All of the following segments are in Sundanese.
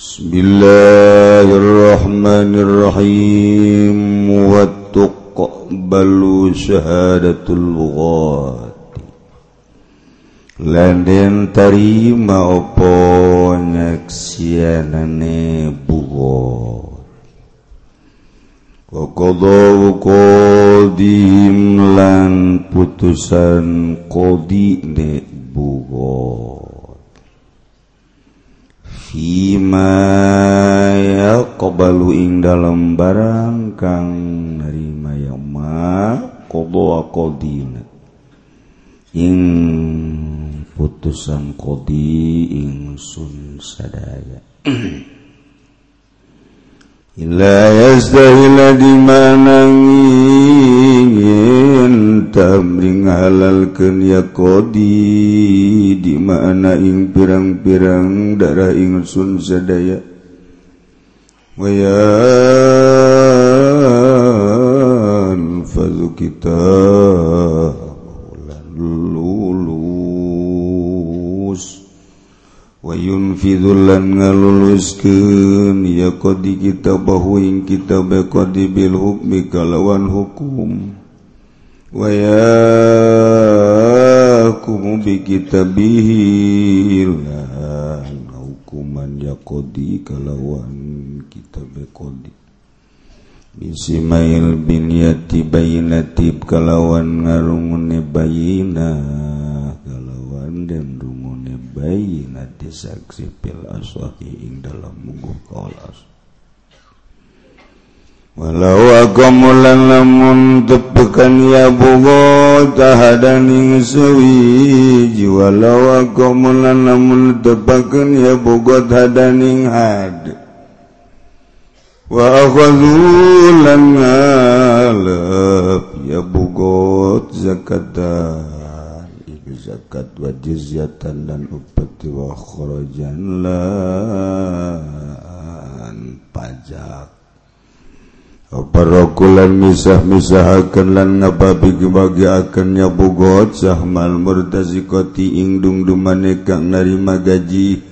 Bismillahirrahmanirrahim. Wa tuqbalu syahadatul وتقبل Landen tarima opo nyaksianane bugod. Kokodowu kodihim lan putusan kodine bugot. himaya qbalu ing dalam barang kang nerima ya ma qadha qadina. Ing putusan qadi ing sun sadaya. لا يستهي الذين نangin tabring halalkeun ya qadi di mana ing pirang-pirang darah ingsun sadaya wa ya yukilan ngaluluskeun ya qadi kita bahu ing kita qadi bil hukmi kalawan hukum. Waya kumu bi kita bihilan hukuman ya kodi kalawan kita bekodi Bisimail bin yati bayinatib kalawan ngarungune bayina kalawan dan rungune bayina saksi pil aswahi ing dalam mungguh kolas. Walau aku mulan lamun tepekan ya bugo tahadan ing sewiji. Walau aku mulan lamun tepekan ya bugo tahadan ing had. Wa akhadhu lan ngalap ya bugot zakatan zakat wa jizyatan dan upeti wa khurajan lan pajak. Parokulan misah-misahakan lan ngababi bagi akan nyabugot sahmal murtazikoti ing dumdumane kang narima gaji.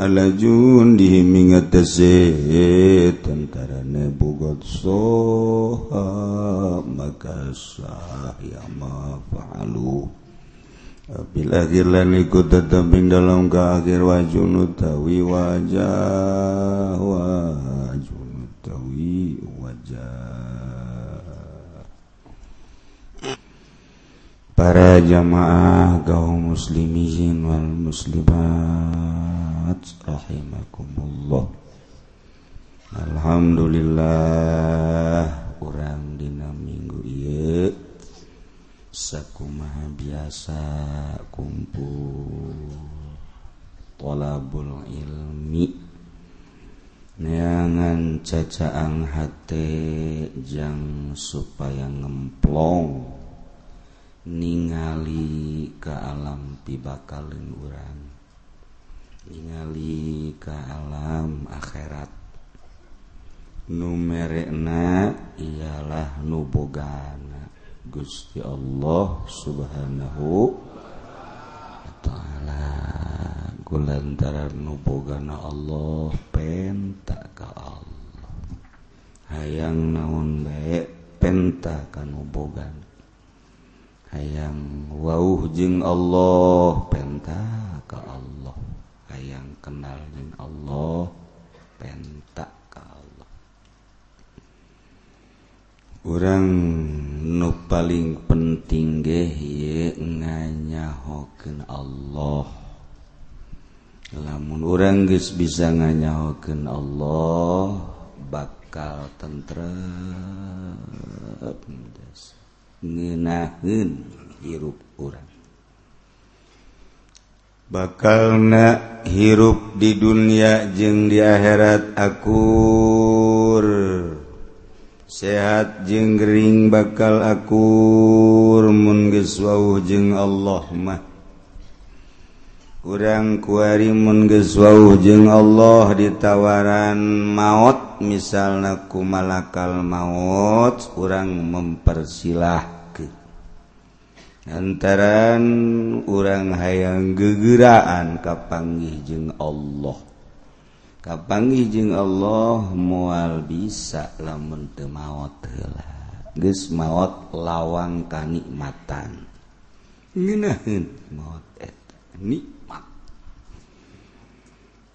Alajun dihiming atase tentara nebugot soha maka sah ya ma fa'aluh Apilakirlan ikut tetaping dalam keakhir wa junud tawi wajah wa junud tawi wajah. Para jamaah kaum muslimin wal muslimat rahimakumullah. Alhamdulillah kurang dina minggu ieu. sakumaha biasa kumpul tolabul ilmi. Neangan cacaang hate jang supaya ngemplong. Ningali ke alam pibakalin urang. Ningali ke alam akhirat. Numerekna ialah nubogan Gusti Allah subhanahu wa ta'ala. Gulantaran nubogana Allah penta ka Allah. Hayang naon bae penta ka nubogan hayang wauh jeung Allah penta ka Allah. Hayang kenal jeung Allah penta. orang nu paling penting gehi nganyahoken Allah. Lamun orang guys bisa nganyahoken Allah bakal tentrem ngenahin hirup orang bakal na hirup di dunia jeng di akhirat akur. sehat jeung Gering bakal akur mungeswau jeung Allah mah. Kurang kuari mungeswau jeung Allah ditawaran maut misalnya ku malakal maut kurang mempersilah lantaran orang hayang gegeraan kapanggih jeung Allah. kapangi jeung Allah mual bisa lamun teu maot heula geus maot lawang kanikmatan ngeunaheun maot eta nikmat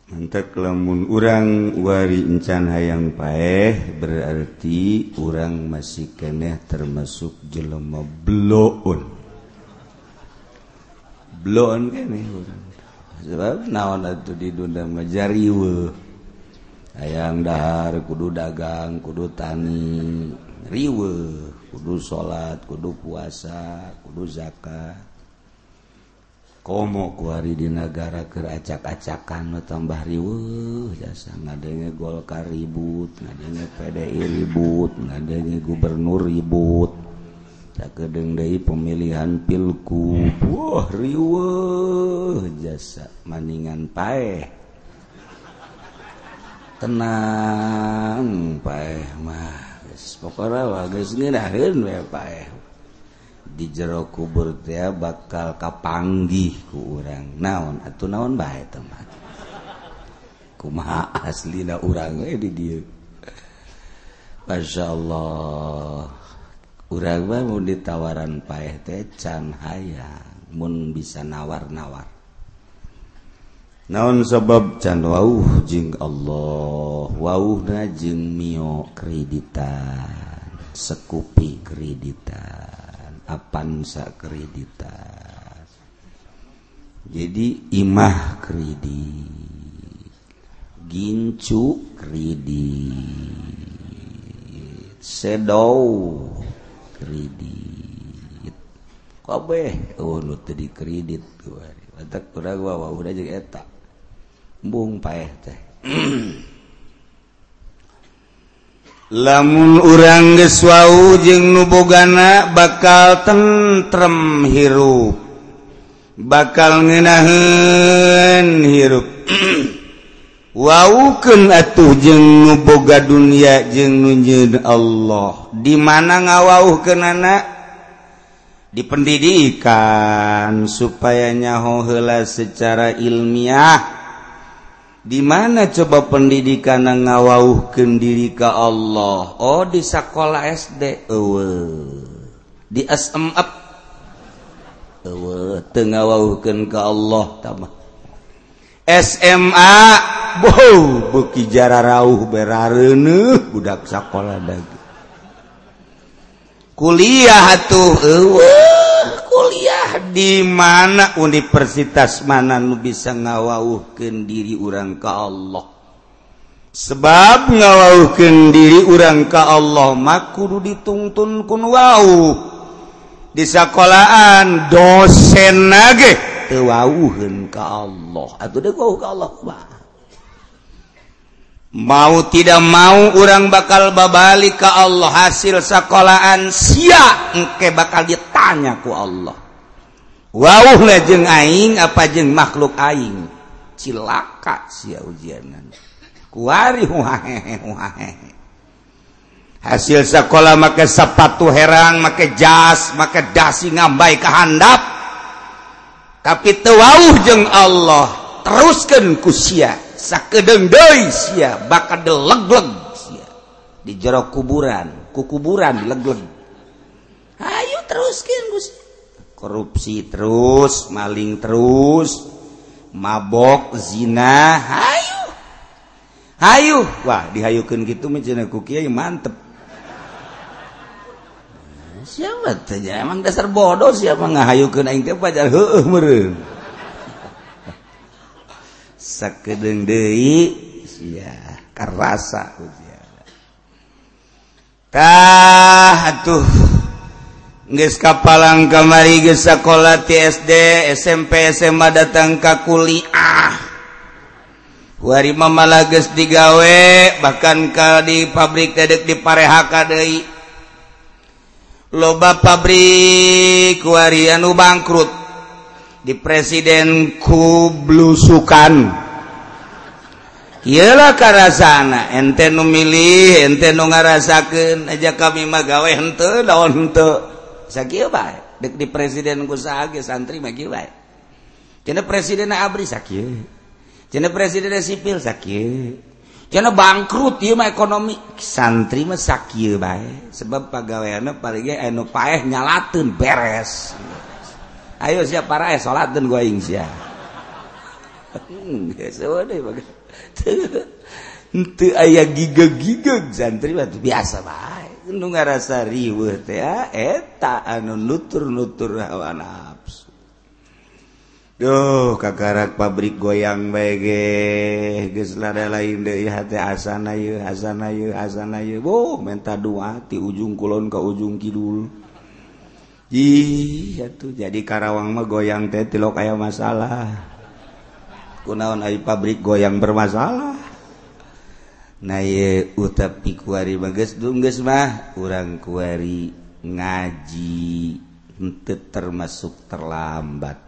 Mantak lamun urang wari encan hayang paeh berarti urang masih keneh termasuk jelema bloon. Bloon keneh urang. sebab naon atuh di dunia majariwe ayaang dahar kudu dagang kudu tani riwe. Kudu salat kudu puasa kudu zakat. Komo kuari di negara keur acak-acakan tambah riwe. Jasa ngadenge Golkar ribut ngadenge PDI ribut ngadenge gubernur ribut. kedeng pemilihan pilku. Wah riwe jasa maningan pae tenang pae mah. Pokoknya wages ngirahin we pae di jero kubur teh bakal kapanggih ku urang. Naon? Atuh naon bae teman kumaha aslina urang we di dieu? Masya Allah. uragba mau ditawaran paeh teh can hayang mun bisa nawar-nawar. Naon sebab can wauh jeung Allah? Wauhna jeung mio kreditan sekupi kreditan apansa kreditan. Jadi imah kredit gincu kredit sedow kredit. Kabeh oh nu teu dikredit. Mata kurang wa udah jeung eta. Embung paeh teh. Lamun urang geus wau jeung nu bogana bakal tentrem hirup. Bakal ngeunaheun hirup. Wauken atuh jeng nuboga dunia jeng nunjun Allah. Dimana ngawauh ke anak di pendidikan supaya nyahohela secara ilmiah. Dimana coba pendidikan ngawauhken diri ke Allah? Oh di sekolah SD Ewe. di SM Ewe. tengah ke Allah. Tambah SMA Bow beki jararauh berarene budak sekolah dagi kuliah tuh kuliah di mana? Universitas mana nu bisa ngawauhkeun diri urang ka Allah? Sebab ngawauhkeun diri urang ka Allah mah kudu dituntun kun wau. Di sekolahan dosen nage. tewauhun ke Allah. Atau dewau ke Allah bah. mau tidak mau orang bakal babalik ke Allah hasil sekolahan sia engke bakal ditanya ku Allah. Wauh lah aing apa jeng makhluk aing? Cilaka si ujianan kuari hasil sekolah make sepatu herang make jas make dasi ngambai ke handap. tapi tewauh jeng Allah teruskan kusia sakedeng deui sia bakal delegleg sia. Di jero kuburan ku kuburan legleg. Ayo teruskan kusia korupsi terus maling terus mabok zina ayo. Ayo. Wah dihayukeun gitu mah ku kiai mantep. siapa tanya emang dasar bodoh siapa ngahayukeun aing teh pacar? Heueuh meureun. Sakedeung deui sia karasa tah atuh. Geus kapalang kamari geus sakola ti SD SMP SMA datang ka kuliah. Wari mama lages digawe bahkan kali di pabrik dedek diparehaka deui. loba pabrik warianu bangkrut. Di presiden kublusukan ialah karasana ente nu milih ente nu ngarasakeun aja kami mah gawe henteu daun henteu. Sakieu bae dek di presiden ku sage santri mah kieu bae. Cenah presiden abri sakieu cenah presiden sipil sakieu karena bangkrut ekonomi. Santri mesaki baik sebab pegawai paling enu paeh nyalatun beres. Ayo siap para eh salatun going sia. Hmm, Ente aya gigeg gigeg santri mah biasa bae. Nu ngarasa riweuh teh ah, eta anu nutur-nutur hawana Duh kakarak pabrik goyang bege geus lain deui hate asana ieu asana ieu asana ieu boh menta dua ti ujung kulon ke ujung kidul. Ih atuh jadi Karawang mah goyang teh tilok aya masalah. Kunaon ai pabrik goyang bermasalah? Nah ye utapi kuari mah geus geus mah urang kuari ngaji henteu termasuk terlambat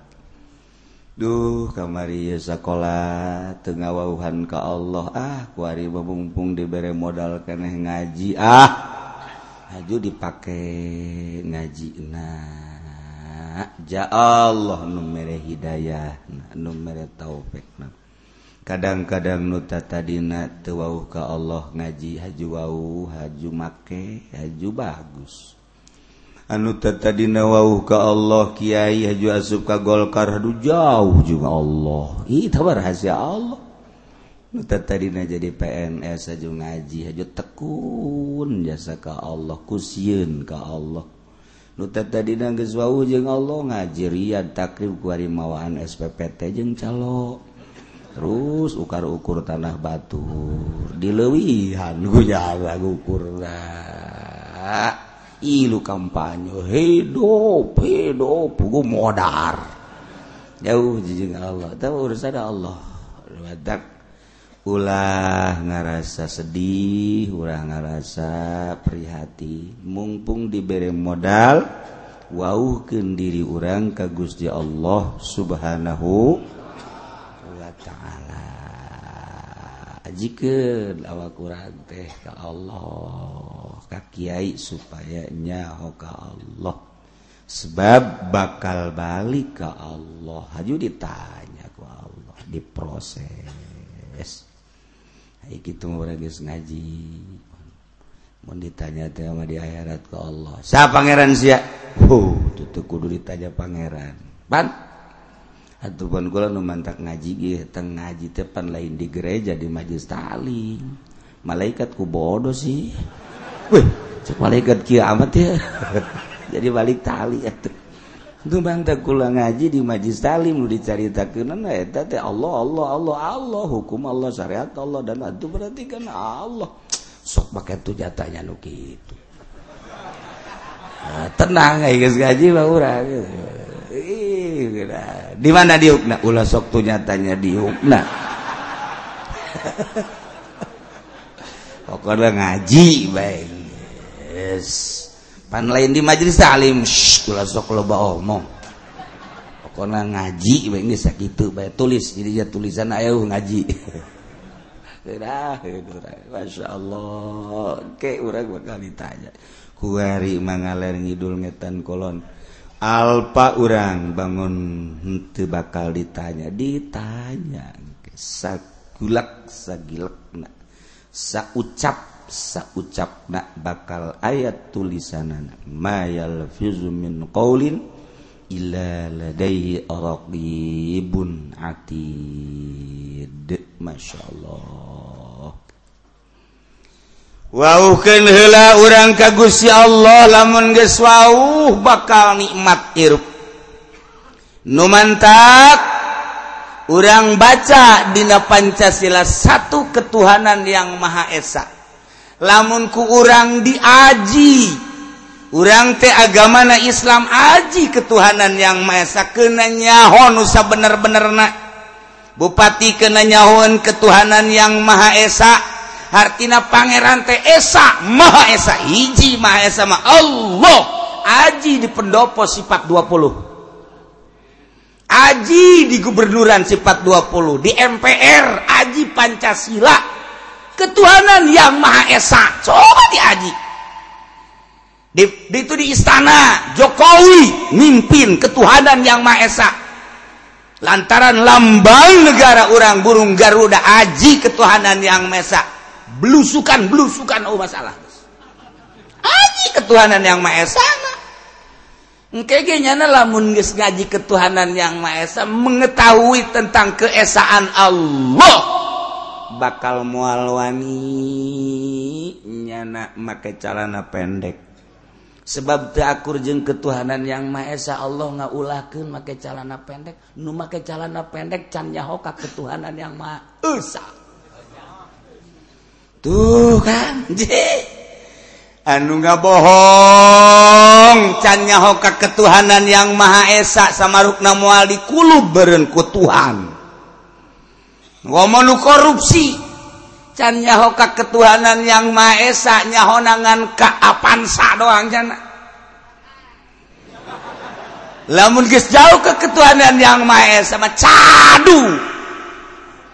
Duh kamari sekolah tengahwauhan ke Allah. Ah kuari babungpung diberi modal keneh ngaji. Ah haju dipakai ngaji nah ja Allah numere hidayah numere taufik nah. kadang-kadang nuta tadina tewauh ke Allah ngaji haju wau haju make haju bagus. anu tadina wau ka Allah Kyai haju asub ka golkar hadu jauh juga Allah. Ih rahasia Allah. Nu tadina jadi PNS haju ngaji haju tekun jasa ka Allah kusieun ka Allah. Nu tadina geus jeung Allah ngajirian takrib ku mawaan SPPT jeung calo. Terus ukar-ukur tanah batu dileuwihan ku jaga ukurna ilu kampanye. Hidup hidup pugu modar. Jauh jeng Allah. Tahu ada Allah. Wadak ulah ngarasa sedih ulah ngarasa prihati. Mumpung diberi modal wauhkeun diri orang ka Gusti Allah subhanahu hajiken awak Quran teh ke Allah ka Kyai supayanya-ka Allah. Sebab bakal balik ke Allah. Haju ditanya ku Allah diproses. Gitu ngaji. Mau ditanya tema di akhirat ke Allah. Sa pangeran sia? Huh tuh kudu ditanya pangeran. Pan? atuban gula nu mantak ngaji teng ngaji teh lain di gereja di majelis talim. Malaikat ku bodoh sih. Weh cek malaikat kiamat ya. Jadi balik tali atuh. Nu mantak kula ngaji di majlis talim lu diceritakeun nah eta teh Allah Allah Allah Allah hukum Allah syariat Allah dan itu berarti kan Allah. Sok pakai tu jatanya nu kitu. Nah, tenang guys ngaji mah urang. gitu. di mana diukna ulah sok tuh nyatanya diukna pokoknya ngaji baik. Yes. pan lain di majelis talim Shh, ulah sok loba omong. Pokoknya ngaji baik ini sakitu baik tulis. Jadi jat tulisan ayo ngaji. Masya Allah. Oke, orang bakal ditanya. Kuari mangaler ngidul ngetan kolon. Alpa urang bangun untuk bakal ditanya ditanya sagulak sagilak saucap saucap na bakal ayat tulisanan mayal fizu min qaulin illa ladaihi raqibun atid. Masyaallah Wauhken heula urang ka Gusti Allah lamun geus wauh bakal nikmat hirup. Nu mantak urang baca dina Pancasila satu ketuhanan yang Maha Esa. Lamunku urang diaji urang teh agama na Islam aji ketuhanan yang Maha Esa. Kena nyahon nusa bener-bener na Bupati kena nyahon ketuhanan yang Maha Esa. Hartina Pangeran teh Esa Maha Esa hiji Maha Esa ma Allah. Aji di pendopo sifat 20 Aji di gubernuran sifat 20 di MPR Aji Pancasila. Ketuhanan yang Maha Esa. Coba diaji di, di, itu di istana Jokowi mimpin ketuhanan yang Maha Esa. Lantaran lambang negara orang burung Garuda Aji ketuhanan yang mesak belusukan belusukan oh masalah. Aji ketuhanan yang Maha Esa Kayaknya lamun geus ngaji ketuhanan yang Maha Esa mengetahui tentang keesaan Allah. Bakal mual wani nyana make calana pendek. Sebab teakur jeung ketuhanan yang Maha Esa Allah ngaulakeun make calana pendek. Nu make calana pendek can nyahoka ketuhanan yang Maha Esa. tuh kan anu nggak bohong cannya hoka ketuhanan yang maha esa sama rukna mual di berenku Tuhan. Ngomong korupsi cannya hoka ketuhanan yang maha esa nyahonangan kaapansa doang jana lamun geus jauh ke ketuhanan yang maha esa sama cadu.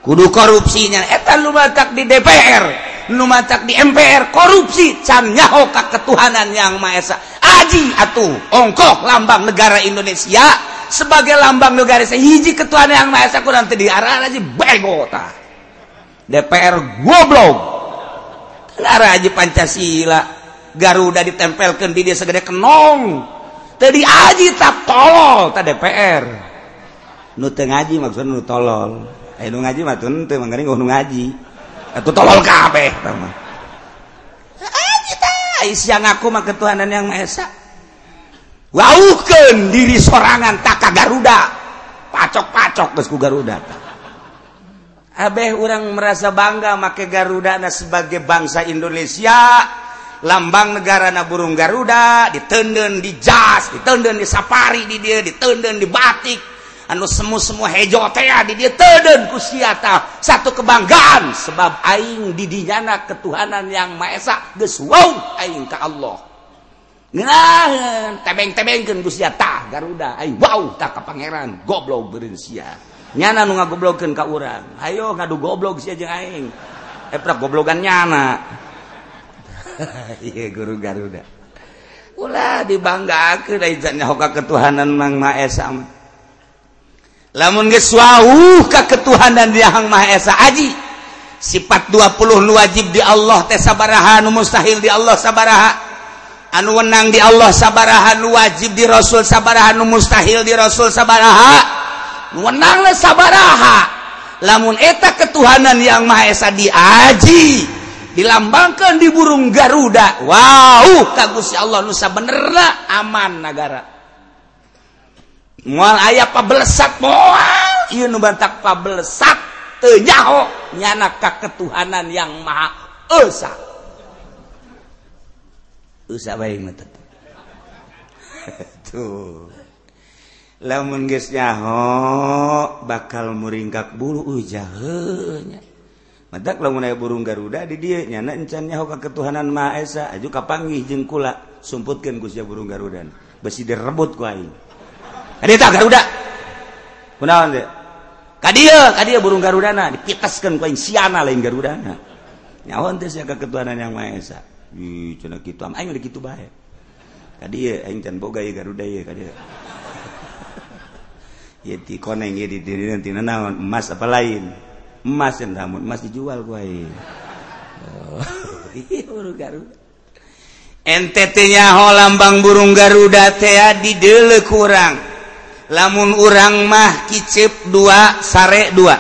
Kudu korupsinya eta lu letak di DPR numatak di MPR korupsi can nyaho ka ketuhanan yang Maha Esa. Aji atuh ongkok lambang negara Indonesia. Sebagai lambang negara Indonesia hiji ketuhanan yang Maha Esa ku nanti diarah aja bego ta. DPR goblok. Lara aja Pancasila. Garuda ditempelkan di dia segede kenong. Tadi aji tak tolol tak DPR nu ngaji maksudnya nu tolol. Eh nu ngaji maksudnya oh, nu ngaji. atau tolol kabeh. Mah siang aku mah ketuhanan yang Maha Esa. Waukeun diri sorangan tak ka Garuda. Pacok-pacok geus ku Garuda. Abeh orang merasa bangga make Garuda na sebagai bangsa Indonesia. Lambang negara na burung Garuda ditenden di jas ditenden di safari di dia ditenden di batik. anu semu semua hejotea di dia teden ku siata satu kebanggaan sebab aing didinyana ketuhanan yang maha esa. Geus wow aing ka Allah. Ngeunaheun tebeng-tebengkeun ku siata Garuda. Aing wow tak ka pangeran. Goblok beureun sia. Nyana nu ngagoblokeun ka urang. Hayo ngadu goblok sia jeung aing. Eh, Eprak goblogan nyana. Iya guru Garuda. Ulah dibanggakeun aya hoka ketuhanan Mang Maesa mah. lamun geus wauh ka ketuhanan di Hang Maha Esa Aji. Sifat 20 nu wajib di Allah teh sabaraha nu mustahil di Allah sabaraha. Anu wenang di Allah sabaraha nu wajib di Rasul sabaraha nu mustahil di Rasul sabaraha. Menang sabaraha. Lamun eta ketuhanan yang Mahesa diaji dilambangkan di burung Garuda Wow kagus ya Allah Nusa bener aman negara mual aya pabelesat moal ieu nu bantak pabelesat teu nyaho nyana ka ketuhanan yang maha esa. Esa bae mah tuh. Lamun geus nyaho bakal muringkak bulu uh, ujahnya madak lamun aya burung garuda di dieu nyana encan nyaho ka ketuhanan maha esa. Aju kapanggih jeung kula sumputkeun Gusti burung garudan besi direbut ku aing. Kadita Garuda. Kunaon teh? Ka dieu, burung Garudana dipitaskeun ku siana lain Garudana. Nyaon teh sia kaketuanan Yang Maha Esa. Di cenah kitu am aing kitu bae. Ka aing can boga ieu Garuda ieu ka. Ieu ti koneng ieu di dirinya tina naon emas apa lain? Emas yang namun emas dijual ku aing. Oh, burung Garuda. NTT-nya ho lambang burung Garuda di dele kurang. lamun urang mah kicip dua sare dua.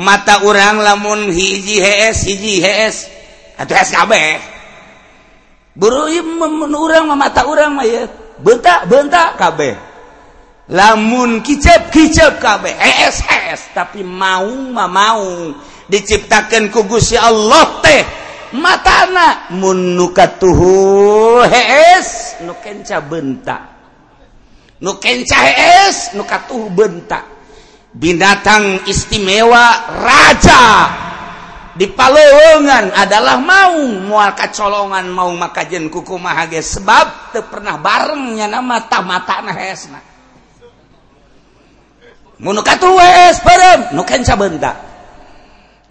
Mata urang lamun hiji HS hiji HS atau SKB buru urang mah mata urang mah ya bentak bentak kabeh. Lamun kicep kicep kabeh. HS HS tapi mau mah mau. Diciptakan kugus ya Allah teh. Matana mun nukatuhu HS nukenca bentak nukencaes nuka tuh bentak binatang istimewa raja. Di Palewongan adalah mau mual kacolongan mau makajen kuku mahage sebab teu pernah barengnya nama tamata na hesna mun nu perem nu bentak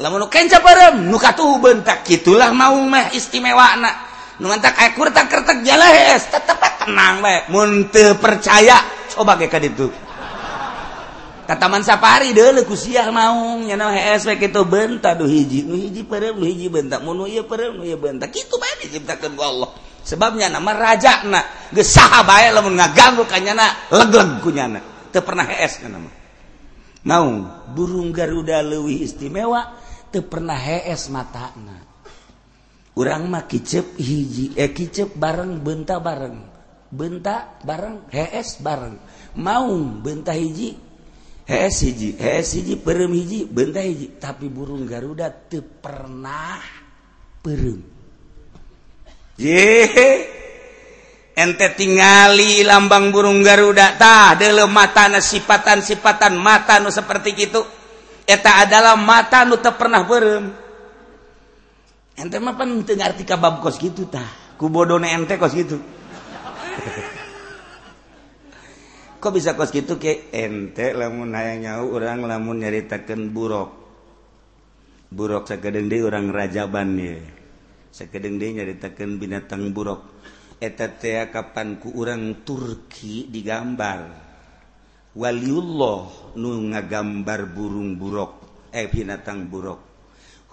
lamun nu perem nu katuh bentak kitulah mau meh istimewana nuantakkurtak eh, eh, tetap tenang munte percaya coba kayak itu ke Taman Safari dulu ku sial maung nyana HSW gitu benta duh hiji nu hiji perem nu hiji benta. Mun ieu perem nu ieu benta. Kitu bae diciptakeun ku Allah. Sebabnya nama raja na geus saha bae lamun ngaganggu ka nyana legleg ku nyana teu pernah HS kana mah maung burung garuda leuwih istimewa teu pernah HS matana urang mah kicep hiji eh kicep bareng benta bareng. Benta bareng HS bareng. Maung benta hiji. HS hiji HS hiji perem hiji benta hiji. Tapi burung Garuda teu pernah perem. Jehe ente tingali lambang burung Garuda tah deuleu matana sifatan-sifatan mata nu seperti itu eta adalah mata nu teu pernah perem. ente mah pan teu ngarti kabab kos kitu tah. Ku bodone ente kos kitu. Kok bisa kos kitu ke ente lamun hayang nyau urang lamun nyaritakeun buruk buruk sakedeung deui urang rajaban ye. Sakedeung deui nyaritakeun binatang buruk eta teh kapan ku urang Turki digambar. Waliullah nu ngagambar burung buruk eh binatang buruk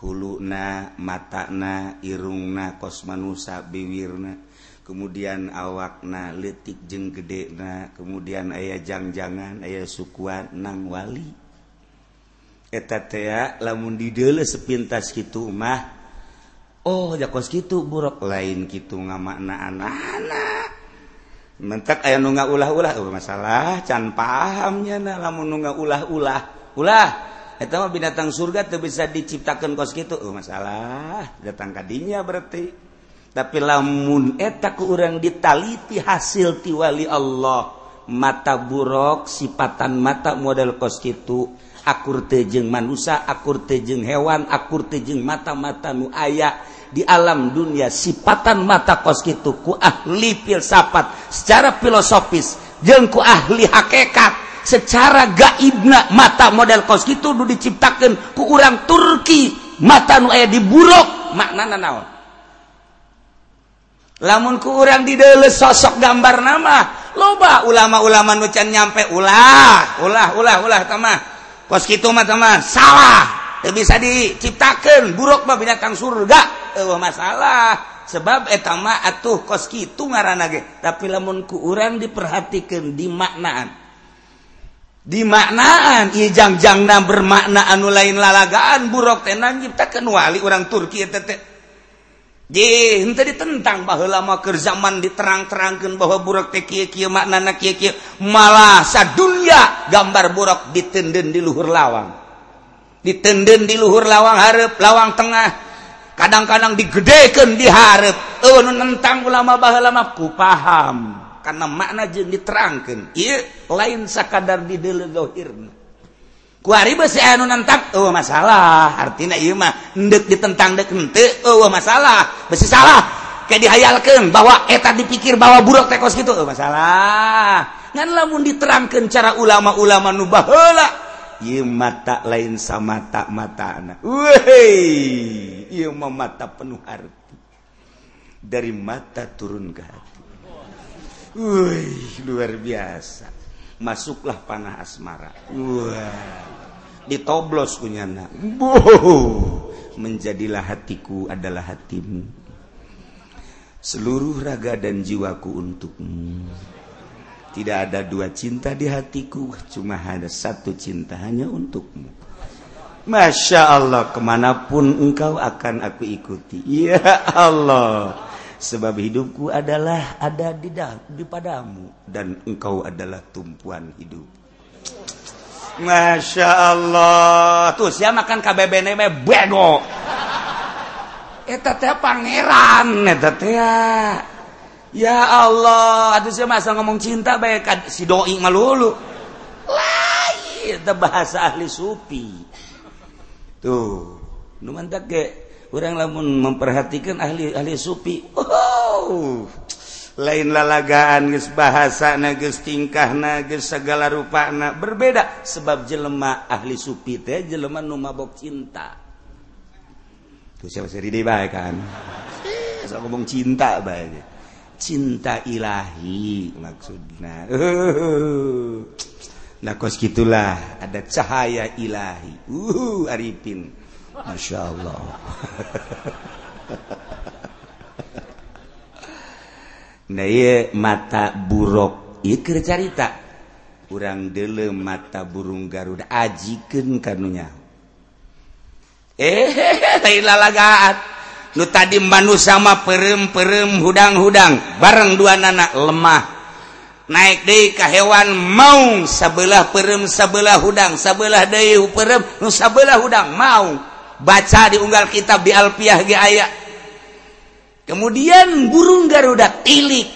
huluna matana irungna kosmanusa biwirna kemudian awakna letik jeng gedena kemudian ayah jangan-jangan ayah sukuan nang wali. Eta teh lamun didele sepintas gitu mah oh jakos gitu buruk. Lain gitu ngamakna anak-anak mentak ayah nunggah ulah-ulah oh, masalah can pahamnya na lamun nunggah ulah-ulah ulah, -ulah. ulah. mah binatang surga tuh bisa diciptakan kos gitu oh, masalah. Datang kadinya berarti. Tapi lamun eta ku orang ditaliti hasil tiwali Allah mata buruk sipatan mata model kos gitu akur tejeng manusia akur tejeng hewan akur tejeng mata-mata nu aya di alam dunia sipatan mata kos gitu ku ahli filsafat secara filosofis jeng ku ahli hakikat. secara gaibna mata model kos itu udah diciptakan ku orang Turki mata nu aya diburuk maknana naon? Lamun ku orang dideles sosok gambar nama loba ulama-ulama nucan nyampe ulah ulah ulah ulah tamah kos gitu mah tamah salah. Teu bisa diciptakan buruk mah binatang surga. Eueuh masalah. Sebab etama atuh kos kitu ngaranna ge. Tapi lamun ku urang diperhatikan dimaknaan dimaknaan Ijangjangna bermakna anu lain lalagaan buruk tenan nyiptakan wali orang Turki ditentang bahwa lama ke zaman diterang-terangkan bahwa buruk makna malah dunia gambar buruk ditenden di luhur lawang. Ditenden di luhur lawang harap lawang tengah. Kadang-kadang digedeken diharap oh nentang ulama bahwa lama ku paham. karena makna je diterangkan. I lain sakadar di dihohir oh, masalah arti ditentang oh, masalah besi salah. Kayak dihayalkan bahwa eta dipikir bahwa buruk tekos gitu oh, masalah ngan lamun diterangkan cara ulama-ulama nubah iya mata lain sama tak mata anak weh iya mata penuh arti. Dari mata turun ke hati. Luar biasa. Masuklah panah asmara. Ditoblos kunyana menjadilah hatiku adalah hatimu. Seluruh raga dan jiwaku untukmu. Tidak ada dua cinta di hatiku cuma ada satu cinta hanya untukmu. Masya Allah ke mana pun engkau akan aku ikuti. Ya Allah sebab hidupku adalah ada di di padamu dan engkau adalah tumpuan hidup. Masya Allah. Tuh siapa makan KBBNB bego. Eta teh pangeran eta teh ya. Allah. Aduh siapa masa ngomong cinta baik si doi malulu lain bahasa ahli supi tuh nu mantak ke orang lamun memperhatikan ahli ahli supi. Oh lain lalagaan geus bahasa geus tingkah geus segala rupa berbeda. Sebab jelema ahli supi teh jelema nu mabok cinta. Tuh siapa sih di bae kan? So ngomong cinta bae cinta ilahi maksudnya nah kos gitulah. Ada cahaya ilahi. Uh Arifin Masya Allah. nah, ye, mata buruk. Ikir carita. Kurang dele mata burung Garuda. Ajiken kanunya. Eh lalagaan lu tadi manu sama perem-perem hudang-hudang. Bareng dua anak lemah. Naik deh ke hewan mau sebelah perem sebelah hudang. Sebelah deh perem nu sebelah hudang mau baca diunggal kitab di Alpiah ge aya. Kemudian burung Garuda tilik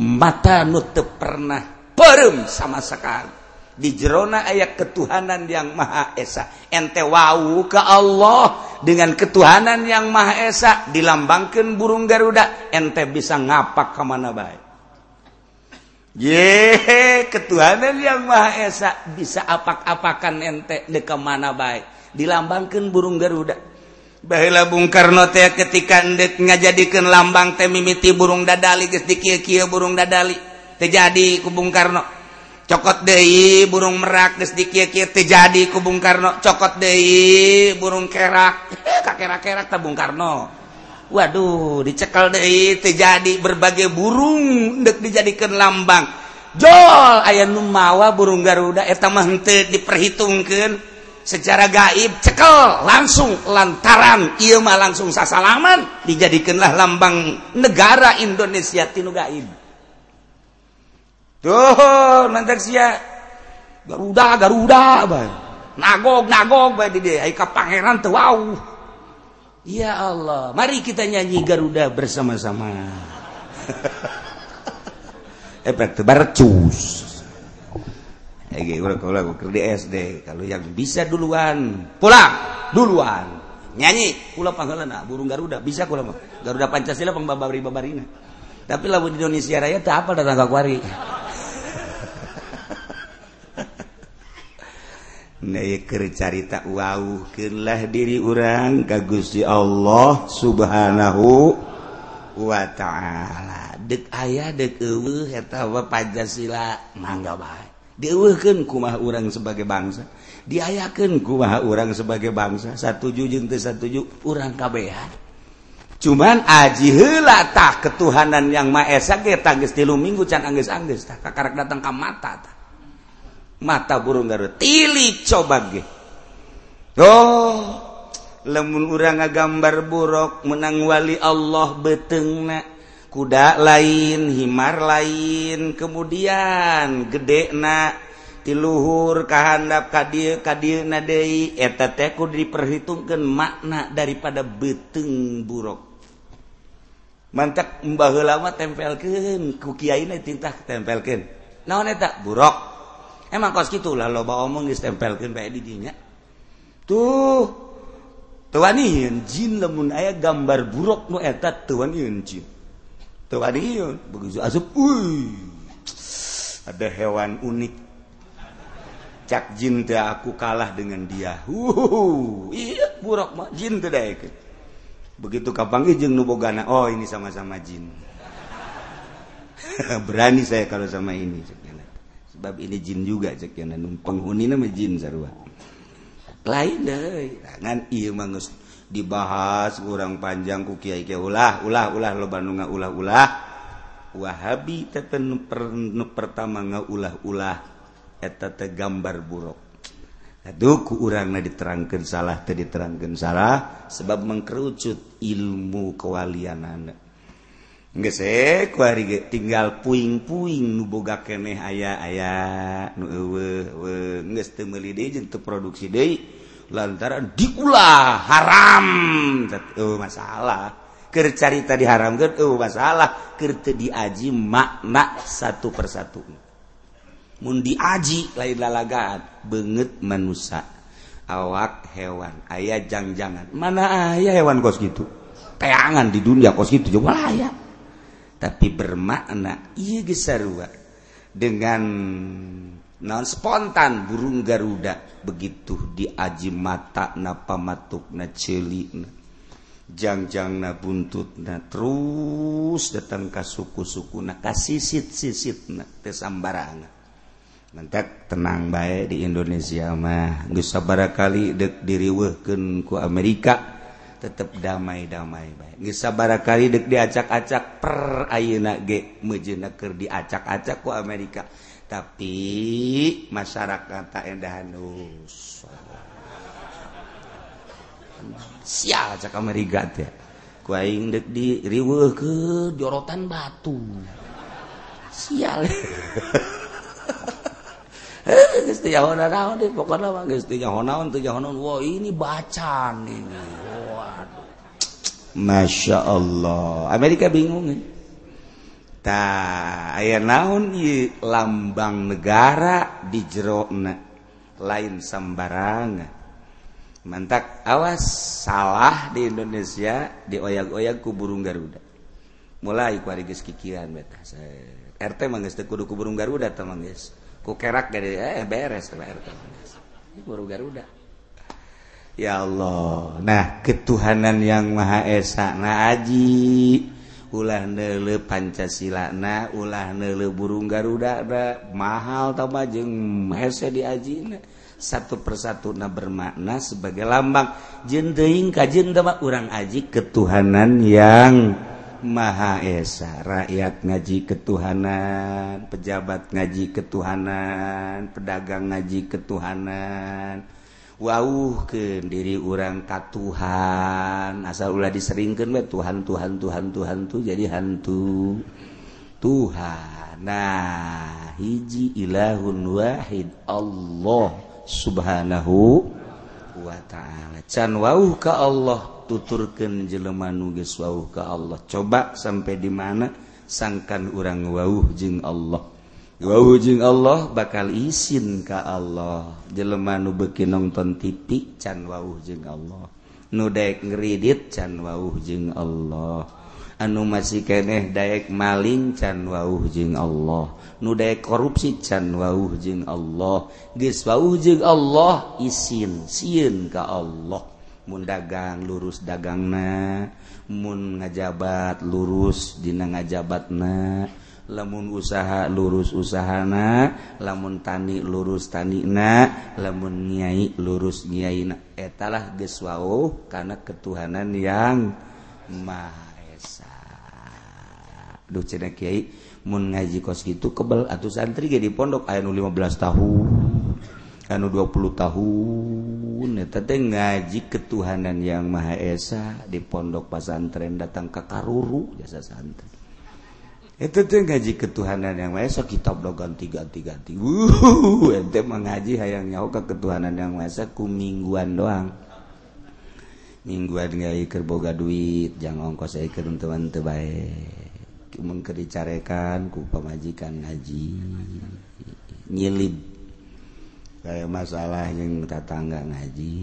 mata nutup pernah perem sama sekali. Di jerona ayat ketuhanan yang Maha Esa. Ente wau ke Allah dengan ketuhanan yang Maha Esa dilambangkan burung Garuda. Ente bisa ngapak kemana baik. ye ketuhanan yang Maha Esa bisa apak-apakan ente deka mana baik dilambangkan burung Garuda. Bahila Bung Karno teh ketika endek ngajadikan lambang teh mimiti burung dadali geus dikieu-kieu burung dadali teh jadi ku Bung Karno. Cokot deui burung merak geus dikieu-kieu teh jadi ku Bung Karno. Cokot deui burung kerak kakerak-kerak teh Bung Karno. Waduh dicekal De terjadi berbagai burung dek dijadikan lambang. Jol aya numawa burung Garuda eta mah henteu diperhitungkeun. Secara gaib cekel langsung lantaran Imah langsung sasalaman dijadikanlah lambang negara Indonesia Tinu gaib. Tuh Garuda Garuda nagog nagog Pangeran tuh Wow Ya Allah, mari kita nyanyi Garuda bersama-sama. Efek barcus. Ege kalau aku di SD, kalau yang bisa duluan pulang duluan nyanyi kula pangkalana ah, burung Garuda bisa kula Garuda Pancasila pang babari babarina. Tapi lamun di Indonesia Raya tak apa datang kakuari. Neker carita wauhlah diri urang kagusti Allah subhanahu wa ta'ala. Dek ayah detawa Pancasila. Mangga diwuhkan kumah urang sebagai bangsa? Diayaken kumaha urang sebagai bangsa? Satuju jente satuju urang kabehan. Cuman aji hela tak ketuhanan yang Maesa ge tangis tilu minggu can angges-angges tak kakarak datang ka mata tak mata burung Garut. Tilik coba ge. Oh lemun urang ngagambar buruk menang wali Allah betengna kuda lain himar lain kemudian gede na tiluhur kahandap kadir kadir nadei eta teh kudu diperhitungkan makna daripada beteng buruk. Mantap mbah lama tempelkan ku kiai na tintah tempelkan naon eta? Buruk. emang kos gitu gitulah loba omong tempelkan kayak didinya. Tuh tuan Jin lemun aya gambar buruk nu eta tuan Jin. Tuan begitu asup uy ada hewan unik. Cak jin teh aku kalah dengan dia. Uh iya buruk mah jin teh daekeun begitu kapang ijeng nubogana oh ini sama-sama jin. Berani saya kalau sama ini. sebab ini jin juga cek penghuni nama jin sarua. Lain deh. Ngan iya mangus dibahas kurang panjang ku kiai kiai ulah ulah ulah lo bandung ulah ulah. Wahabi tapi per, pertama nga ulah ulah. Eta teh gambar buruk. Aduh ku urangna diterangkan salah teh diterangkan salah sebab mengkerucut ilmu kewalian anak Gesek tinggal puing-puing nuboga keneh aya aya untuk produksi De lantaran diulah haram. Uh, masalah. Kercarita diharam ke uh, masalah. Kerte diaji makna satu persatu. Mundi aji lain lalagaan banget manusia awak hewan ayah jang-jangan. Mana ayah hewan kos gitu teangan di dunia kos gitu coba layak tapi bermakna ia gesarua dengan non spontan burung Garuda. Begitu diaji mata napa matuk na celi jangjang na buntut na terus datang ke suku-suku na kasisit sisit na tesambarana nanti tenang baik di Indonesia mah. Gak sabar kali dek diriwehkan ku Amerika. tetap damai-damai baik sababarakali dek diacak-acak per ayeuna ge mejenaker diacak-acak ku Amerika. Tapi masyarakat tak endahanus sial cak Amerika teh. Ku aing dek di riweuh ke jorotan batu. Sial. ini bacaan ini. Masya Allah. Amerika bingung ta aya naun lambang negara di jerona? Lain sembarangan. Mantap awas salah di Indonesia di oyak-oyak ku burung Garuda. Mulai kuari kikian RT mangges kudu kuburung Garuda teman guys kukerak dari eh beres guru Garuda. Ya Allah. Nah ketuhanan yang Maha Esa. Nah aji. Ulah nele Pancasila. Na ulah nele burung Garuda. Na mahal tambah jeng hese diaji na satu persatu na bermakna sebagai lambang. Jendeing kajen urang aji ketuhanan yang Maha Esa rakyat ngaji ketuhanan pejabat ngaji ketuhanan pedagang ngaji ketuhanan. Wow ke diri orang katuhan asal ulah diseringkan we Tuhan Tuhan Tuhan Tuhan tuh jadi hantu Tuhan. Nah hiji ilahun wahid Allah subhanahu wa ta'ala can wauh ka Allah? Tuturkan jeleman nuges wauh ka Allah. Coba sampai di mana sangkan orang wauh jing Allah? Wauh jing Allah bakal izin ka Allah. Jeleman nu beki nonton titik can wauh jing Allah. Nudek ngeridit can wauh jing Allah. anu masih keneh Daek maling can wahjing Allah. Nu Daek korupsi can wahjing Allah. Ges wahjung Allah isin siun ka Allah. Mun dagang lurus dagang na mun ngajabat lurus dina ngajabat na lamun usaha lurus usahana lamun tani lurus tani na lamun nyai lurus nyai etalah geswau karena ketuhanan yang maha esa. Duh cina Kyai mun ngaji kos gitu kebel atau santri jadi pondok aya nu 15 tahun anu 20 tahun. Eta teh ngaji ketuhanan yang Maha Esa di pondok pasantren datang ke Karuru jasa santri. Itu tuh ngaji ketuhanan yang Maha Esa kitab lo ganti ganti ganti wuh ente mengaji hayang nyawa ke ketuhanan yang Maha Esa ku mingguan doang. Mingguan ngai kerboga duit jangan ongkos eker teman tebaik mungkin dicarekan ku pemajikan haji. Nyilib kayak masalah yang tetangga ngaji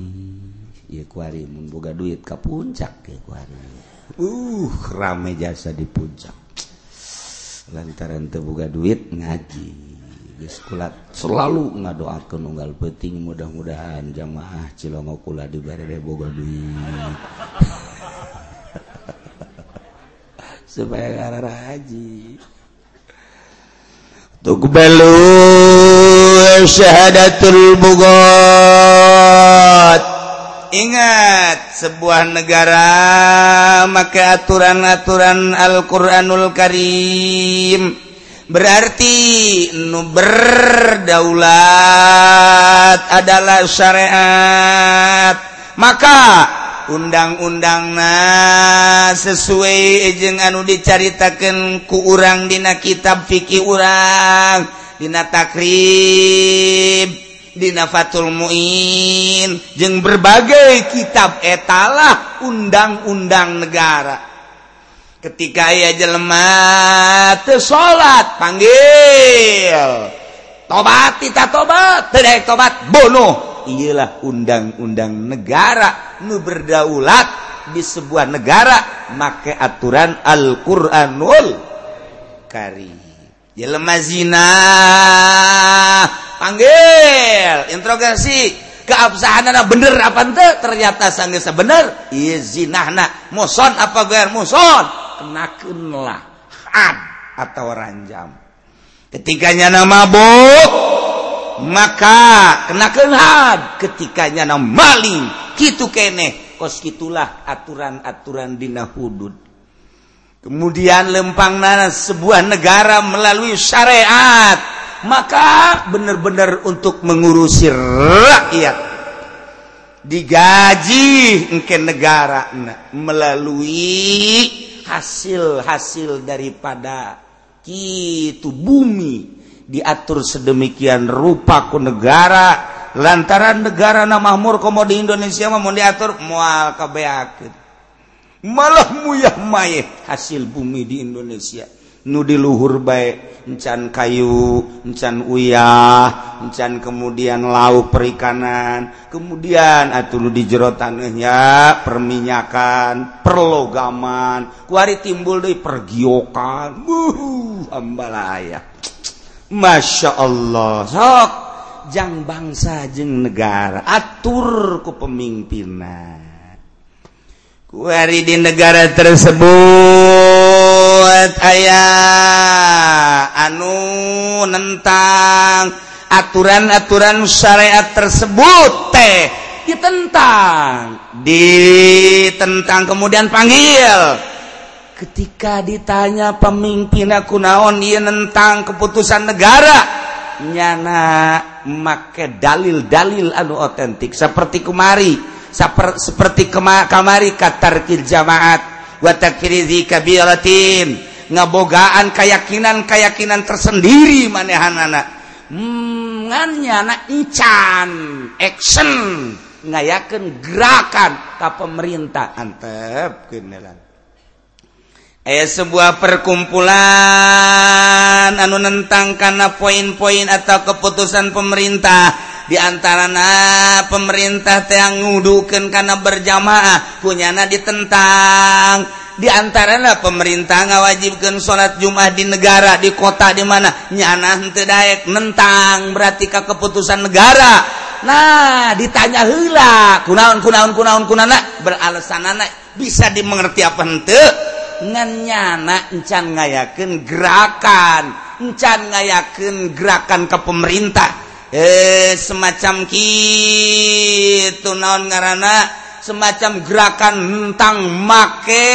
ya kuari mun boga duit ke puncak ya kuari. Uh rame jasa di puncak. Lantaran teu boga duit ngaji geus kula selalu ngadoakeun unggal penting mudah-mudahan jamaah Cilongo kula dibere boga duit. supaya ngarara haji. Tuqbalu syahadatul bugot. Ingat sebuah negara maka aturan-aturan Al-Qur'anul Karim. Berarti nu berdaulat adalah syariat. Maka undang-undang nah sesuai jeung anu dicaritakan ku urang dina kitab fikih urang dina takrib dina fatul muin jeung berbagai kitab etalah undang-undang negara. Ketika ia jelema teu salat panggil. Tobat kita tobat tidak tobat bunuh ialah undang-undang negara nu berdaulat di sebuah negara make aturan Al-Qur'anul Karim. Ya Jelema zina. Panggil interogasi. Keabsahanana bener apa ente? Ternyata sanggeus sebenar ieu iya, zinahna. Muson apa gue muson? Kenakeun lah had atau ranjam. Ketiganya nama mabuk maka kena kenal ketikanya na maling. Gitu kene. Kos gitulah aturan-aturan dina hudud. Kemudian lempang nanas sebuah negara melalui syariat. Maka benar-benar untuk mengurusi rakyat. Digaji ke negara melalui hasil-hasil daripada itu bumi. diatur sedemikian rupa ku negara. Lantaran negara namahmur komo di Indonesia mau diatur mual kebeakeun malah muyah mayeh hasil bumi di Indonesia. Nu di luhur baik encan kayu encan uyah encan kemudian lauk perikanan kemudian atuh nu di jero taneuhnya perminyakan perlogaman. Kuari timbul deui pergiokan. Uh ambalaya Masya Allah sok. Jang bangsa jeng negara atur ku pemimpinan kuari di negara tersebut ayah anu nentang aturan-aturan syariat tersebut teh ditentang. Ditentang kemudian panggil. ketika ditanya pemimpin aku naon dia tentang keputusan negara. Nyana make dalil-dalil anu otentik. Seperti kemari Saper, seperti kema, kamari katarkil jamaat. Wa watakfirizi kabiratin. Ngabogaan keyakinan-keyakinan tersendiri manehanana. Hmm, hmm, nyana encan action. Ngayakan gerakan ke pemerintah antep kenalan aya sebuah perkumpulan anu nentang karena poin-poin atau keputusan pemerintah. Diantara na pemerintah yang ngudukan karena berjamaah punyana ditentang. Diantara pemerintah ngawajibkan salat Jumat di negara di kota di mana nyana daek nentang berarti ke keputusan negara. Nah ditanya hela kunaun kunaun kunaun kunana beralasan anak bisa dimengerti apa henteu? nyana encan ngayaken gerakan encan ngayaken gerakan ke pemerintah. Eh semacam gitu naon ngarana semacam gerakan tentang make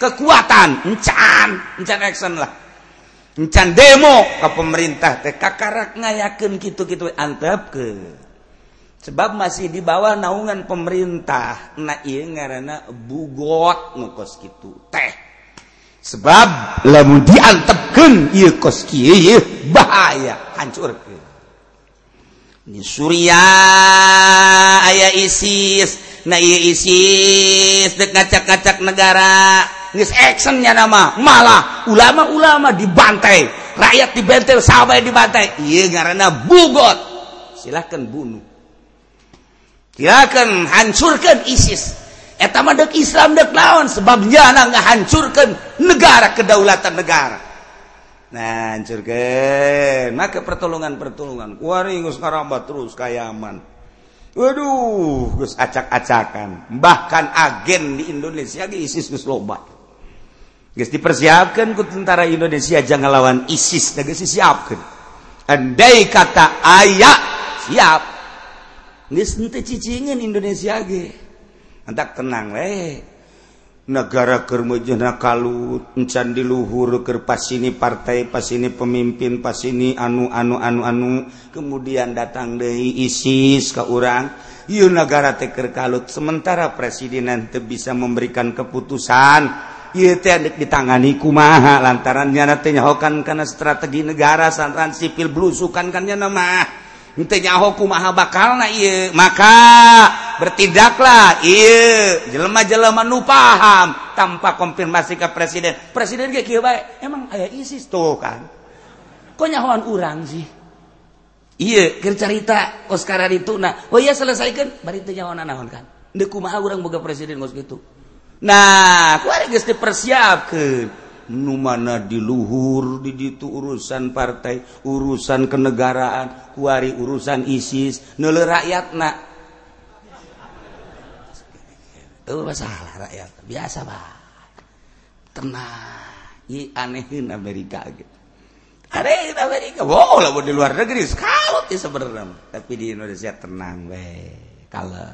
kekuatan. Encan encan action lah. Encan demo ke pemerintah teh kakarak ngayaken gitu-gitu antep ke sebab masih di bawah naungan pemerintah. Na ngaana bugot nukos gitu teh. Sebab lamun diantepkan iya kos kia bahaya hancur ini Surya ayah ISIS. Nah iya ISIS dek ngacak-ngacak negara. Nges actionnya nama malah ulama-ulama dibantai. Rakyat dibantai sahabat dibantai. Iya karena bugot. Silahkan bunuh. silakan hancurkan ISIS. Etemadek Islam dek lawan sebabnya nggak hancurkan negara kedaulatan negara. Nah hancurkan. Maka pertolongan pertolongan kuari ngus karabat terus kayaman. Waduh gus acak-acakan. Bahkan agen di Indonesia ke ISIS gus loba. Gus dipersiapkan ke tentara Indonesia jangan lawan ISIS. Nah gus disiapkan. Andai kata ayak siap. cicingin Indonesia hentak tenang le negara kermujuna kalut encan diluhur ke pas ini partai pas ini pemimpin pas ini anu anu anu anu. Kemudian datang dari ISIS ke orang yuk negara teker kalut sementara presiden nanti bisa memberikan keputusan. Ieu teh ditangani kumaha lantaran nya teh nyahokan kana strategi negara santan sipil blusukan kan nya mah. nyahoku ma bakal na maka bertidaklah I jelema-jelema nu paham tanpa konfirmasi ke presiden. Presiden emang ISIS tuh kan konyawan urang sih? Iya cerita Oscar itu nah. Oh iya selesaikan. Barinyawan naon kan deku ma orang boga presiden gitu? Nah ku dipersiapkan nu mana diluhur di itu urusan partai urusan kenegaraan kuari urusan ISIS nele rakyat nak itu masalah rakyat biasa bah tenang ini anehin Amerika gitu Amerika wow lah di luar negeri kalau ya sebenarnya tapi di Indonesia tenang weh kalau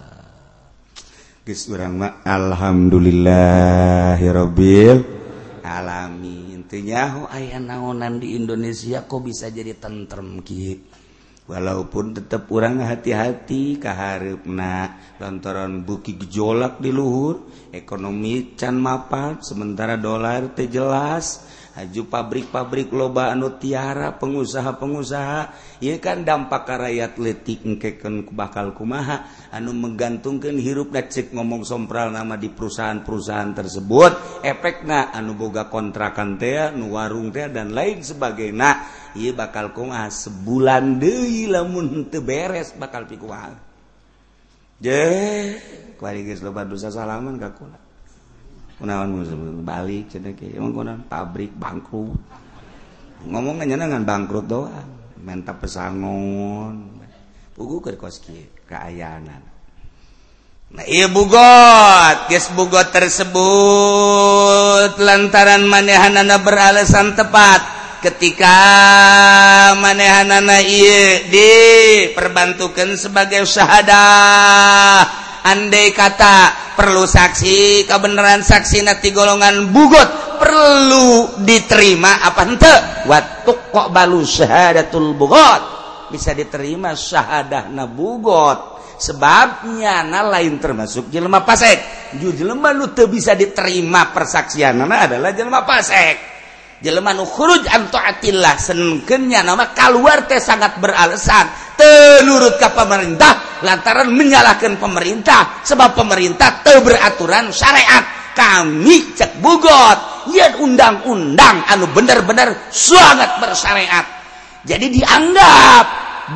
Gus orang mah alhamdulillahirabbil alami. Intinya oh, ayah naonan di Indonesia kok bisa jadi tentrem Ki? Walaupun tetap orang hati-hati keharna lantaran buki gejolak di luhur ekonomi can mapat sementara dolar teh jelas haju pabrik-pabrik loba anu tiara pengusaha-pengusaha ya kan dampak rakyat letik engkeken bakal kumaha anu menggantungkan hirup cek ngomong sompral nama di perusahaan-perusahaan tersebut efek na anu boga kontrakan teh nu warung teh dan lain sebagainya. Nah, ieu bakal kumaha sebulan deui lamun teu beres bakal pikual je kuali geus loba dosa salaman ka kula. kunaon balik emang kunaon pabrik bangkrut. Ngomongnya ngan bangkrut doang. Menta pesangon. Pugu ke kos kieu keayanan. Nah iya bugot. Geus bugot tersebut. Lantaran manehanana beralasan tepat. Ketika manehanana ieu diperbantukan sebagai syahadah andai kata perlu saksi kebenaran saksi nanti golongan bugot perlu diterima apa ente? Waktu kok balu syahadatul bugot? Bisa diterima syahadah nabugot sebabnya na lain termasuk jelma pasek. Ju jelma lu bisa diterima persaksian adalah jelma pasek. Jelema pasek Jemanlah sennya nama keluar teh sangat beralasan telurut ke pemerintah lantaran menyalahkan pemerintah. Sebab pemerintah te beraturan syariat. Kami cek bugot ya undang-undang anu bener-bener sangat bersyariat. Jadi dianggap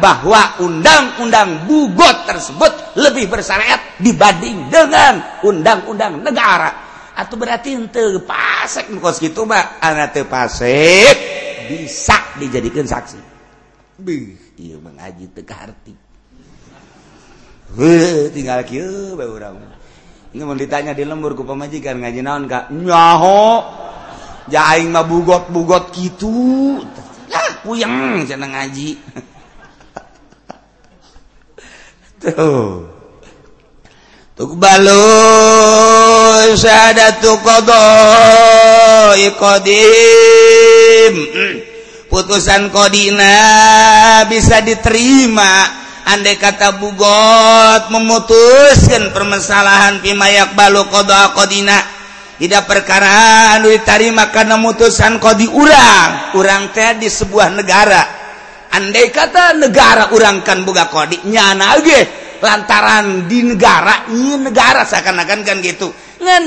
bahwa undang-undang bugot tersebut lebih bersyariat dibanding dengan undang-undang negara atau berarti ente pasek kos gitu mbak anak teu pasek bisa dijadikan saksi bih iya mengaji teu kaharti Heh, tinggal kieu bae urang. Ini mau ditanya di lembur ku pamajikan ngaji naon ka? Nyaho. Ja aing mah bugot-bugot kitu. Lah kuyeng cenah hmm. ngaji. Tuh. Tuh balung syahadatu qadai qadim. Hmm. Putusan kodina bisa diterima. Andai kata bugot memutuskan permasalahan pimayak balu qada kodina tidak perkara anu diterima karena mutusan kodi urang. Urang teh di sebuah negara. Andai kata negara urang kan boga kodi nyana ge. Lantaran di negara ini negara seakan-akan kan gitu.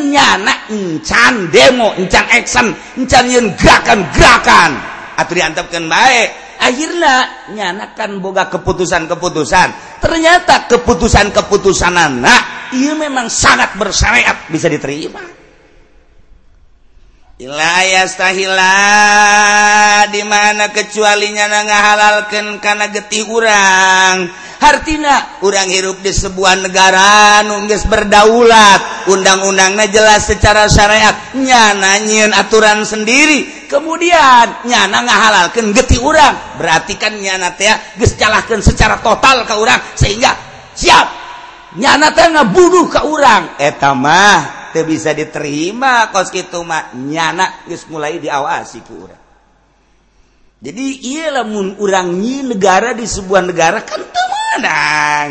nyana encan demo encan action encan yen gerakan-gerakan atau diantapkan baik akhirnya nyanakan boga keputusan-keputusan. Ternyata keputusan-keputusan anak ia memang sangat bersyariat bisa diterima. Ilayastahila dimana kecualinya na ngahalalkan karena getih urang. Hartina urang hirup di sebuah negara nunggis berdaulat. Undang-undangnya jelas secara syariat nyana nyiin aturan sendiri. Kemudian nyana ngahalalkan getih urang. Berarti kan nyana teh geus calahkeun secara total ke urang sehingga siap. Nyana teh ngabunuh ke urang. Eta mah tidak bisa diterima kos gitu mah nyana geus mulai diawasi ku urang. Jadi iya lamun urang nyi negara di sebuah negara kan teu menang.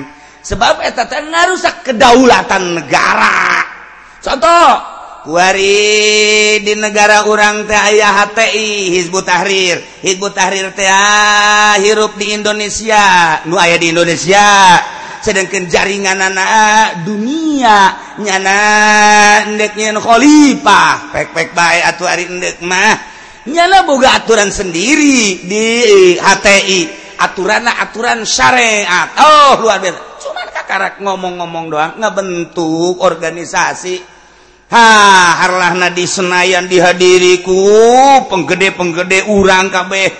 Sebab eta teh ngarusak kedaulatan negara. Contoh, kuari di negara orang teh aya HTI Hizbut Tahrir. Hizbut Tahrir teh ah, hirup di Indonesia, nu aya di Indonesia. sedangkan jaringan anak dunia nyana nyanandeknya Khalifah. Pek-pek baik atau hari endek mah. Nyana boga aturan sendiri di eh, HTI aturan aturan syariat. Oh luar biasa. Cuman kakarak ngomong-ngomong doang ngebentuk organisasi. Ha harlahna di Senayan dihadiriku penggede-penggede urang kabeh.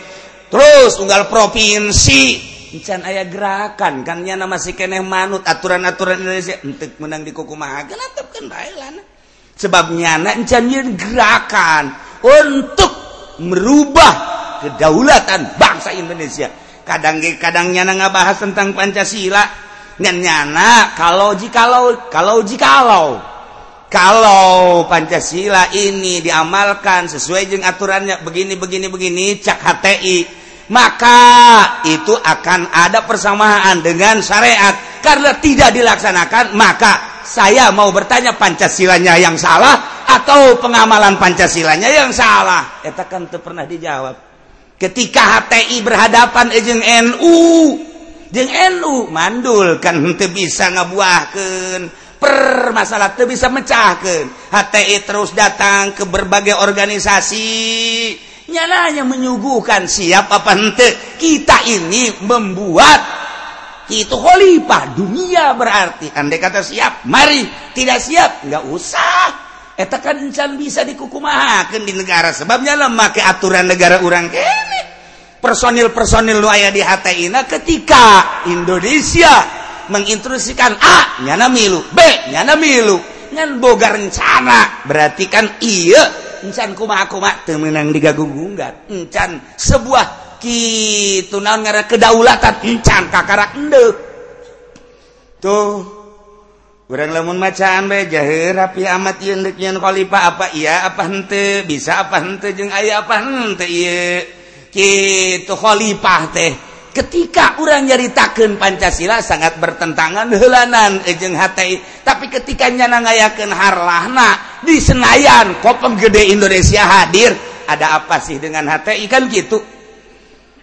Terus tunggal provinsi. encan ayah gerakan kan nyana masih si keneh manut aturan-aturan Indonesia entek menang di kuku maha genatep kan lah. sebab nyana encan nyeun gerakan untuk merubah kedaulatan bangsa Indonesia. Kadang-kadang nyana nggak bahas tentang Pancasila nyan nyana kalau jikalau kalau jikalau kalau. Pancasila ini diamalkan sesuai dengan aturannya begini begini begini cak HTI maka itu akan ada persamaan dengan syariat. Karena tidak dilaksanakan maka saya mau bertanya Pancasilanya yang salah atau pengamalan Pancasilanya yang salah? Eta kan pernah dijawab. Ketika HTI berhadapan ejeng NU jeng NU mandul kan hente bisa ngebuahkan per masalah tuh bisa mecahkan HTI terus datang ke berbagai organisasi nyalanya menyuguhkan siap apa pentek kita ini membuat. Itu khalifah dunia berarti. Andai kata siap mari. Tidak siap nggak usah. Eta kan encan bisa dikukumahakeun di negara. Sebabnya lemah ke aturan negara orang kene. Personil-personil nu aya di hataina ketika Indonesia menginstruksikan A nyana milu. B nyana milu. Ngan boga rencana. Berarti kan iya. encan kuma aku mak temenang digagung gunggat encan sebuah kitu naon ngara kedaulatan. Encan kakara endek tuh kurang lamun macaan be jahir rapi amat ieu endek nyen khalifah apa iya apa henteu bisa apa henteu jeung aya apa henteu ieu? Kitu khalifah teh. ketika orang nyaritakan Pancasila sangat bertentangan helanan ejeng eh, HTI tapi ketika nyanangayakan harlahna di Senayan Kopem Gede Indonesia hadir. Ada apa sih dengan HTI kan gitu.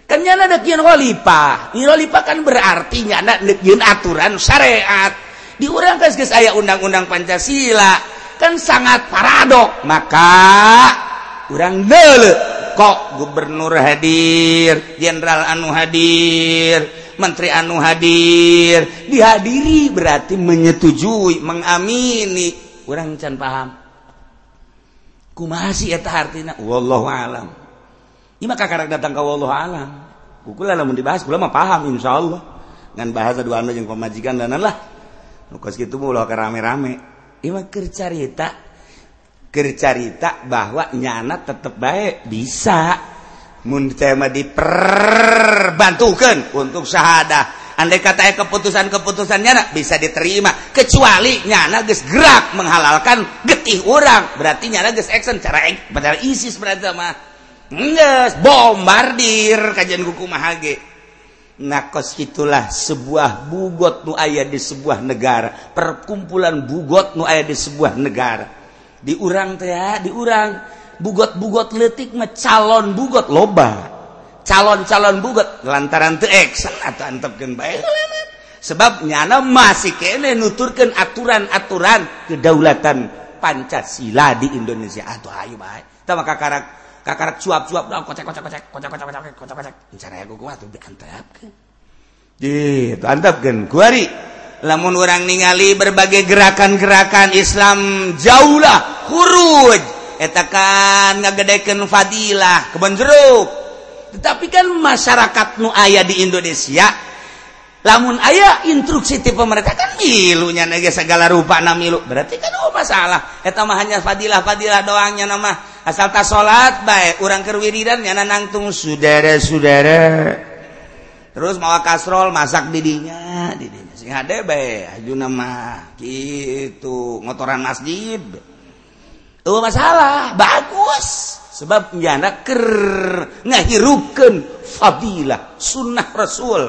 Kan nyana dekian walipa walipa kan berarti nyana dekian aturan syariat. Di orang kan saya undang-undang Pancasila kan sangat paradok. Maka orang dele kok Gubernur hadir Jenderal anu hadir Menteri anu hadir. Dihadiri berarti menyetujui mengamini. Kurang can paham. Kumasi eta artinya? Wallahu alam. Ini maka karena datang ke wallahu alam. Kukul lamun dibahas kula mah paham insyaallah. Ngan bahasa dua anu jeung pamajikan danan lah. Nu kitu mah ulah rame-rame. Ieu mah keur carita carita bahwa nyana tetap baik bisa. Muntema diperbantukan untuk syahadah. Andai kata keputusan-keputusan nyana bisa diterima. Kecuali nyana geus gerak menghalalkan getih orang berarti nyana geus action cara cara ISIS berarti mah. Geus bombardir kajian kuku mahage. Nakos itulah sebuah bugot nu aya di sebuah negara. Perkumpulan bugot nu aya di sebuah negara. diurang teh diurang. Bugot-bugot letik mah calon bugot loba. Calon-calon bugot lantaran teu eksan atau antepkeun bae. Sebab nyana masih kene nuturkeun aturan-aturan kedaulatan Pancasila di Indonesia. Ah, atau ayo bae. Tah maka kakarak kakarak cuap-cuap dong kocek-kocek kocek-kocek kocek-kocek kocek-kocek cara aku kuat diantepkeun. Di antepkeun. Kuari lamun orang ningali berbagai gerakan-gerakan Islam jauhlah huruj etakan ngagedeken Fadilah kebon jeruk. Tetapi kan masyarakat nu aya di Indonesia lamun ayah instruksi ti pemerintah kan milunya nege segala rupa na milu. Berarti kan oh masalah. Eta mah hanya fadilah fadilah doangnya nama asal tak salat baik orang kerwiridan nyana nangtung saudara-saudara terus mau kasrol masak didinya didi gitu ngotoran masjid. Tuh masalah. Bagus. Sebab nyana ker ngahirupkan fadilah sunnah rasul.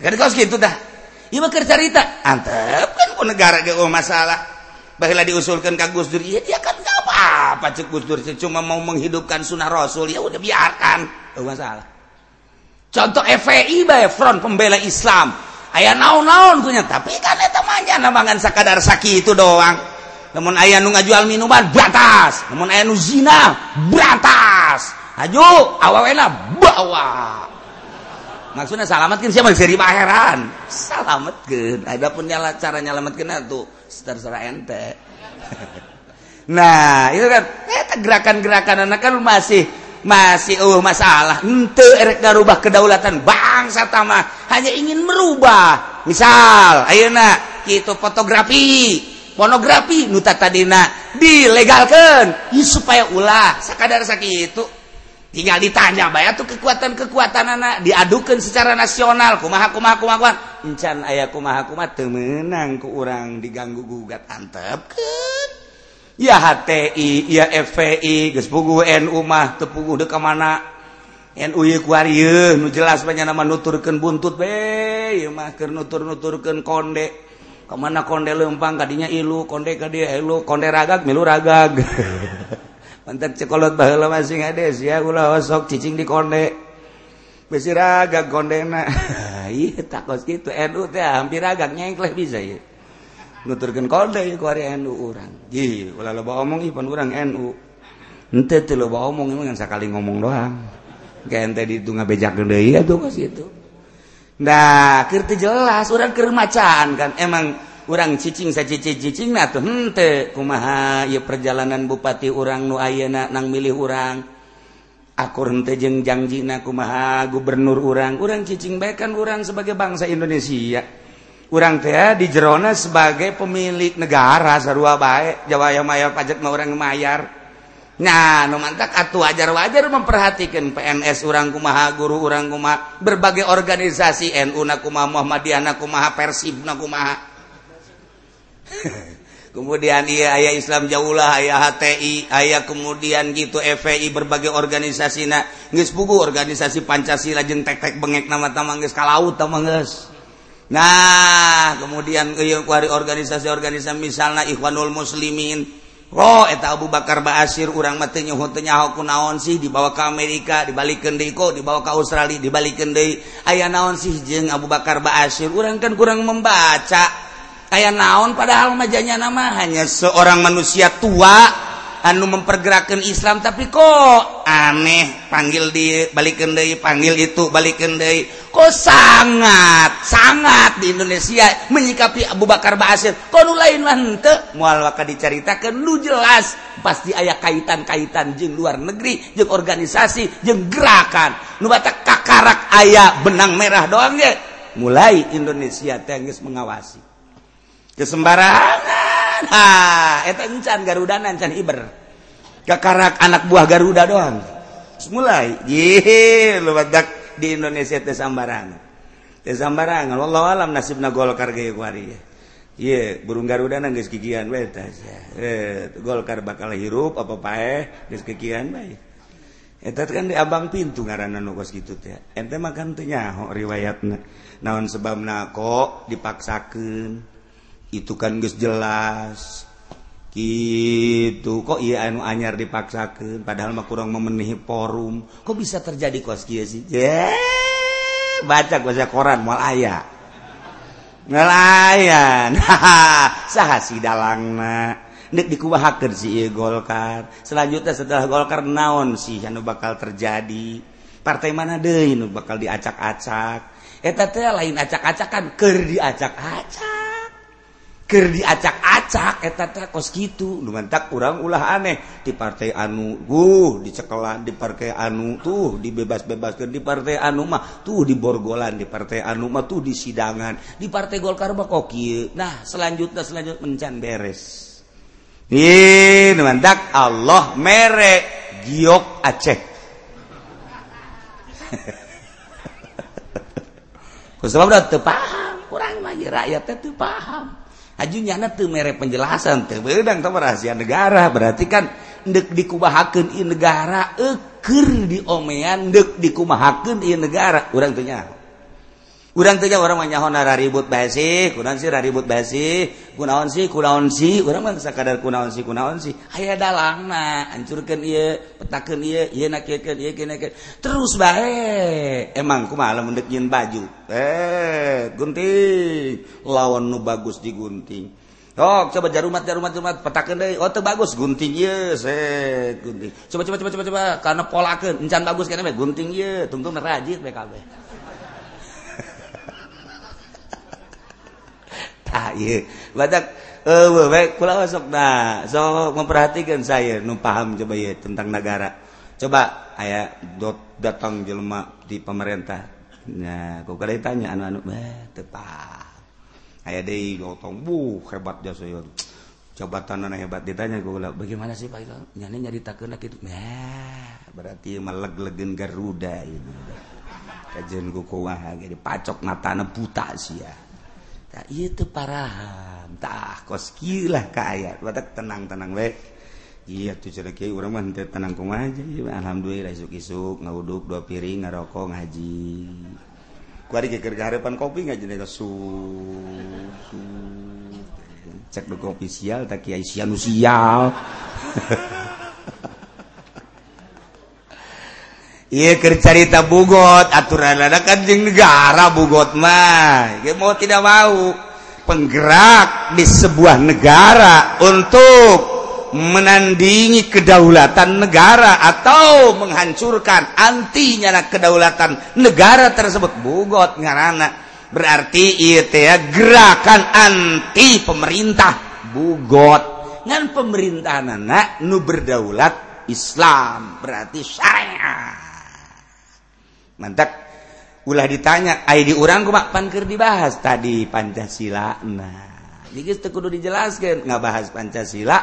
Kan kau gitu dah. Iya mah cerita antep kan ku negara ge oh masalah. Baheula diusulkan ke Gus Dur iya dia kan gak apa-apa cek Gus Dur cuma mau menghidupkan sunnah rasul ya udah biarkan. Oh masalah. Contoh FPI bae front pembela Islam. ayaah naon-naon punya tapi kanan sakadar sakit itu doang. Namun ayah nu ngajual minuman batas namun aya nuzina beratas. Aju awa bawa. Maksudnya salamatkan siapa? Seri akhiran salamatkan adapun nyala cara nyalamat kena tuh terserah ente. Nah itu kan eh, gerakan-gerakan anak kan masih masih uh masalah. Ente erek darubah kedaulatan. Bangsa tamah hanya ingin merubah. Misal ayo nak. Gitu fotografi. Pornografi nuta tadina dilegalkan. Ya, supaya ulah. Sakadar sakit itu tinggal ditanya bayar tuh kekuatan-kekuatan anak? Diadukan secara nasional. Kumaha kumaha kumaha kumaha. Encan ayah kumaha kumaha. Temenang ku orang diganggu gugat. Antep ke? ya HTI ya FPI gespugu NU mah de deka mana? NU ye kuarieu nu jelas banyak nama nuturkeun buntut be ieu mah keur nutur-nuturkeun konde. Kemana konde lempang kadinya ilu konde ka dieu ilu konde ragag milu ragag mantap cekolot baheula masing ades ya ulah osok cicing di konde. Besi ragag kondena. Ieu takos kitu NU teh hampir ragag nyengkleh bisa ieu. ya. nuturkan kode ku hari NU orang ji ulah loba omong ipan orang NU ente tuh loba omong emang sekali ngomong doang. Kayak ente di itu ngabejak gede ya tuh ke situ. Nah kirti jelas orang kermacaan kan. Emang orang cicing saya cicing cicing nah tuh. Ente kumaha ya perjalanan bupati orang nu ayana nang milih orang akur ente jeng janji na kumaha gubernur orang orang cicing baik kan orang sebagai bangsa Indonesia. Orang tea di Jerona sebagai pemilik negara sarua baik Jawa Mayor pajak mau orang mayyar Nah no mantap atau wajar-wajar memperhatikan PNS orang kumaha guru orang kuma berbagai organisasi NU nakuma Muhammadiyah nakumaha Persib nakumaha kemudian iya ayah Islam jauhlah ayah HTI ayah kemudian gitu FPI berbagai organisasi nak geus buku organisasi Pancasila jeung tek-tek bengek nama-nama geus kalaut tama geus Nah kemudian Iukwari organisasi-organisasi misalnya Ikhwanul muslimin. Oh eta Abu Bakar Basir urang matenya hunya aku naon sih dibawa ke Amerika dibalikin Deko dibawa ke Australia dibalik De ayaah naon sih jeng Abu Bakar Basir urang kan kurang membaca. Ayaah naon padahal majanya nama hanya seorang manusia tua. anu mempergerakan Islam tapi kok aneh panggil di balikin dari panggil itu balikin dari kok sangat sangat di Indonesia menyikapi Abu Bakar Basir. Kok nu lain lante mual waka diceritakan nu jelas. Pasti ayah kaitan-kaitan jeng luar negeri jeng organisasi jeng gerakan. Nu batak kakarak ayah benang merah doang ya mulai Indonesia tengis mengawasi. Kesembarangan encan Garudanan encan Iber kekarak anak buah Garuda doang Terus mulai Yehe, lubadak di Indonesia teh sambarangan teh sambarangan wallahu alam nasib na golkar ge kuari Iya, burung Garuda nang geus kikian bae tah. Eh, golkar bakal hirup apa pae geus kikian bae. Eta kan di abang pintu ngaranna nu kos kitu teh. Ente makan teu nyaho riwayatna. Naon sebabna kok dipaksakeun? itu kan guys jelas. Gitu. Kok iya anu anyar dipaksakan padahal mah kurang memenuhi forum. Kok bisa terjadi kos kia sih? Yeah. baca baca koran mal ayah ngelayan. Saha si dalangna. Nek dikubahakeun si ieu Golkar. Selanjutnya setelah Golkar naon sih anu bakal terjadi? Partai mana deui nu bakal diacak-acak? Eta teh lain acak-acakan keur diacak-acak. Ker diacak-acak kos gitu. Lumantak kurang ulah aneh. Di partai anu uh dicekelan di partai anu tuh dibebas-bebaskan di partai anu mah tuh di borgolan di partai anu mah tuh di sidangan. Di partai Golkar mah kokil nah selanjutnya selanjut mencan beres. Ih lumantak Allah merek giok Aceh. Sebab udah tepaham, kurang lagi rakyatnya tepaham. ajunya tuh merek penjelasan tebedang tuh rahasia negara. Berarti kan dek dikubahakan i negara eker di omean dek dikumahakan i negara. Orang tuh nyaho urang teh orang mah nyaho ribut basi kunaon sih ribut basi kunaon sih kunaon sih. Urang mah sakadar kunaon sih kunaon sih. Aya dalangna hancurkeun ieu petakeun ieu ieu na kieu ieu kieu terus bae emang kumaha lamun deuk nyieun baju? Eh gunting. Lawan nu bagus digunting Oh, coba jarumat jarumat jarumat. Petakeun deui. Oh, teu bagus. Gunting ieu, set gunting. Coba coba coba coba coba. Karena polakeun, encan bagus kana we gunting ieu, tungtung rajit bae kabeh. Ah, eh, so memperhatikan saya nu paham coba ya tentang negara. Coba aya dot datang jelma di pemerintah. Nah kok kali tanya anu anu eh, tepat aya deui gotong bu hebat jasa ya coba tanah hebat ditanya gula bagaimana sih Pak itu nyani nyaritakeun kitu nah berarti meleg-legen Garuda ini kajian gue kuah jadi pacok matana buta sih ya itu paraham tak koskilah lah kaya. Batak tenang-tenang we. Iya tuh cara kiai orang mah tenang kumaha aja alhamdulillah isuk-isuk ngauduk dua piring ngarokok ngaji. Kuari ke harapan kopi ngaji nih su su. cek dulu ofisial tak kiai sial sial. iya cerita bugot. Aturan ada kan jeng negara bugot mah. Ya mau tidak mau penggerak di sebuah negara untuk menandingi kedaulatan negara atau menghancurkan anti nyana kedaulatan negara tersebut. Bugot ngarana. Berarti itu ya gerakan anti pemerintah bugot. Ngan pemerintah anak nu berdaulat Islam. Berarti syariah mantap. Ulah ditanya ay di urang ku mak pankir dibahas tadi Pancasila. Nah jadi teu kudu nggak bahas Pancasila?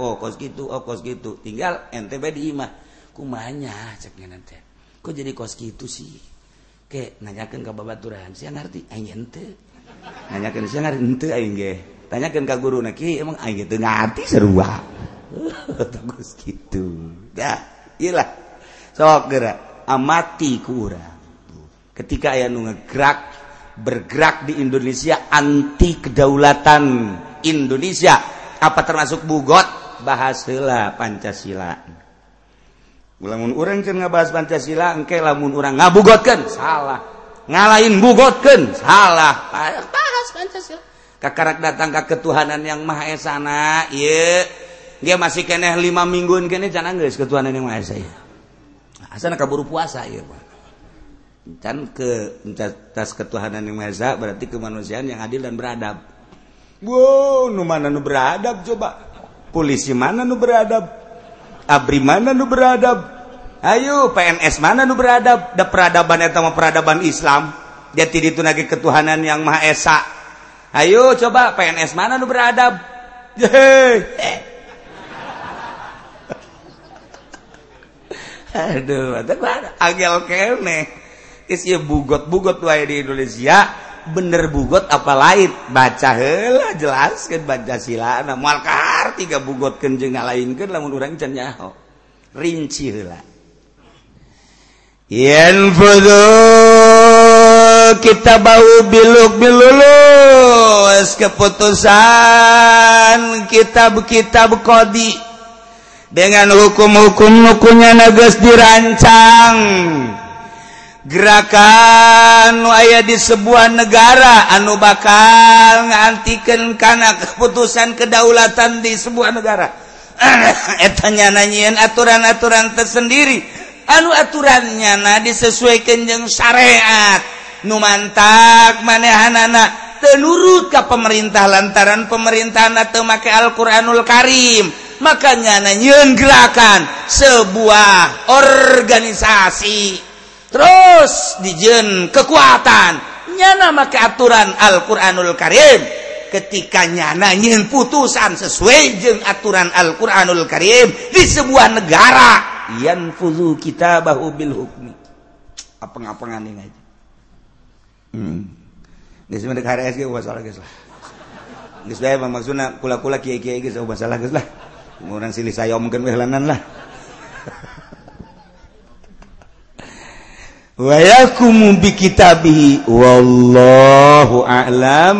Oh kos gitu oh kos gitu tinggal NTB di imah. Kumanya cek ngenan teh kok jadi kos gitu sih? Ke nanyakeun ka babaturan sia ngerti aing henteu nanyakeun sia ngarti henteu aing ge? Tanyakan ke guru naki emang aing teu ngerti sarua? Oh, kos gitu dah iyalah sok gerak. Amati kurang ketika ayah nu ngegerak bergerak di Indonesia anti kedaulatan Indonesia. Apa termasuk bugot? Bahaslah Pancasila. Lamun orang can ngabahas Pancasila engke lamun orang ngabugotkeun salah. Ngalahin bugotkeun salah. Bahas Pancasila. Kakarak datang ke ketuhanan yang maha esa ieu. Dia masih keneh lima mingguan kene can geus ketuhanan yang maha esa Hasan kaburu puasa ieu ya, Can ke tas ketuhanan yang maha berarti kemanusiaan yang adil dan beradab. Wow, nu mana nu beradab coba? Polisi mana nu beradab? Abri mana nu beradab? Ayo PNS mana nu beradab? Da peradaban eta mah peradaban Islam. Dia tidak tunagi ketuhanan yang maha esa. Ayo coba PNS mana nu beradab? Hehehe. Aduh, agel kene. Is bugot-bugot wae di Indonesia, bener bugot apa lain? Baca heula jelaskeun Pancasila, na moal ka tiga bugotkeun jeung ngalainkeun lamun urang can nyaho. Rinci. Yen kita bau biluk bilulus keputusan kita kita bekodi dengan hukum-hukum nukunya nagas dirancang. Gerakan aya di sebuah negara anu bakal ngantikan karena keputusan kedaulatan di sebuah negara. Etanya nanyiin aturan-aturan tersendiri. Anu aturannya na disesuaikan yang syariat. Numantak manehan anak tenurut ke pemerintah lantaran pemerintahan atau make Alquranul Karim. Makanya nanyun gerakan sebuah organisasi. Terus dijen kekuatan. Nyana make aturan Al-Quranul Karim. Ketika nyana nyin putusan sesuai jeng aturan Al-Quranul Karim di sebuah negara. Yan fuzu kita bahu bil hukmi. Apa ngapangan ini aja. Hmm. Hari ge ubah salah geus lah. Geus bae maksudna kula-kula kiai-kiai geus salah geus lah orang silih saya mungkin wehelanan lah. Wa yakumu bi kitabihi wallahu a'lam.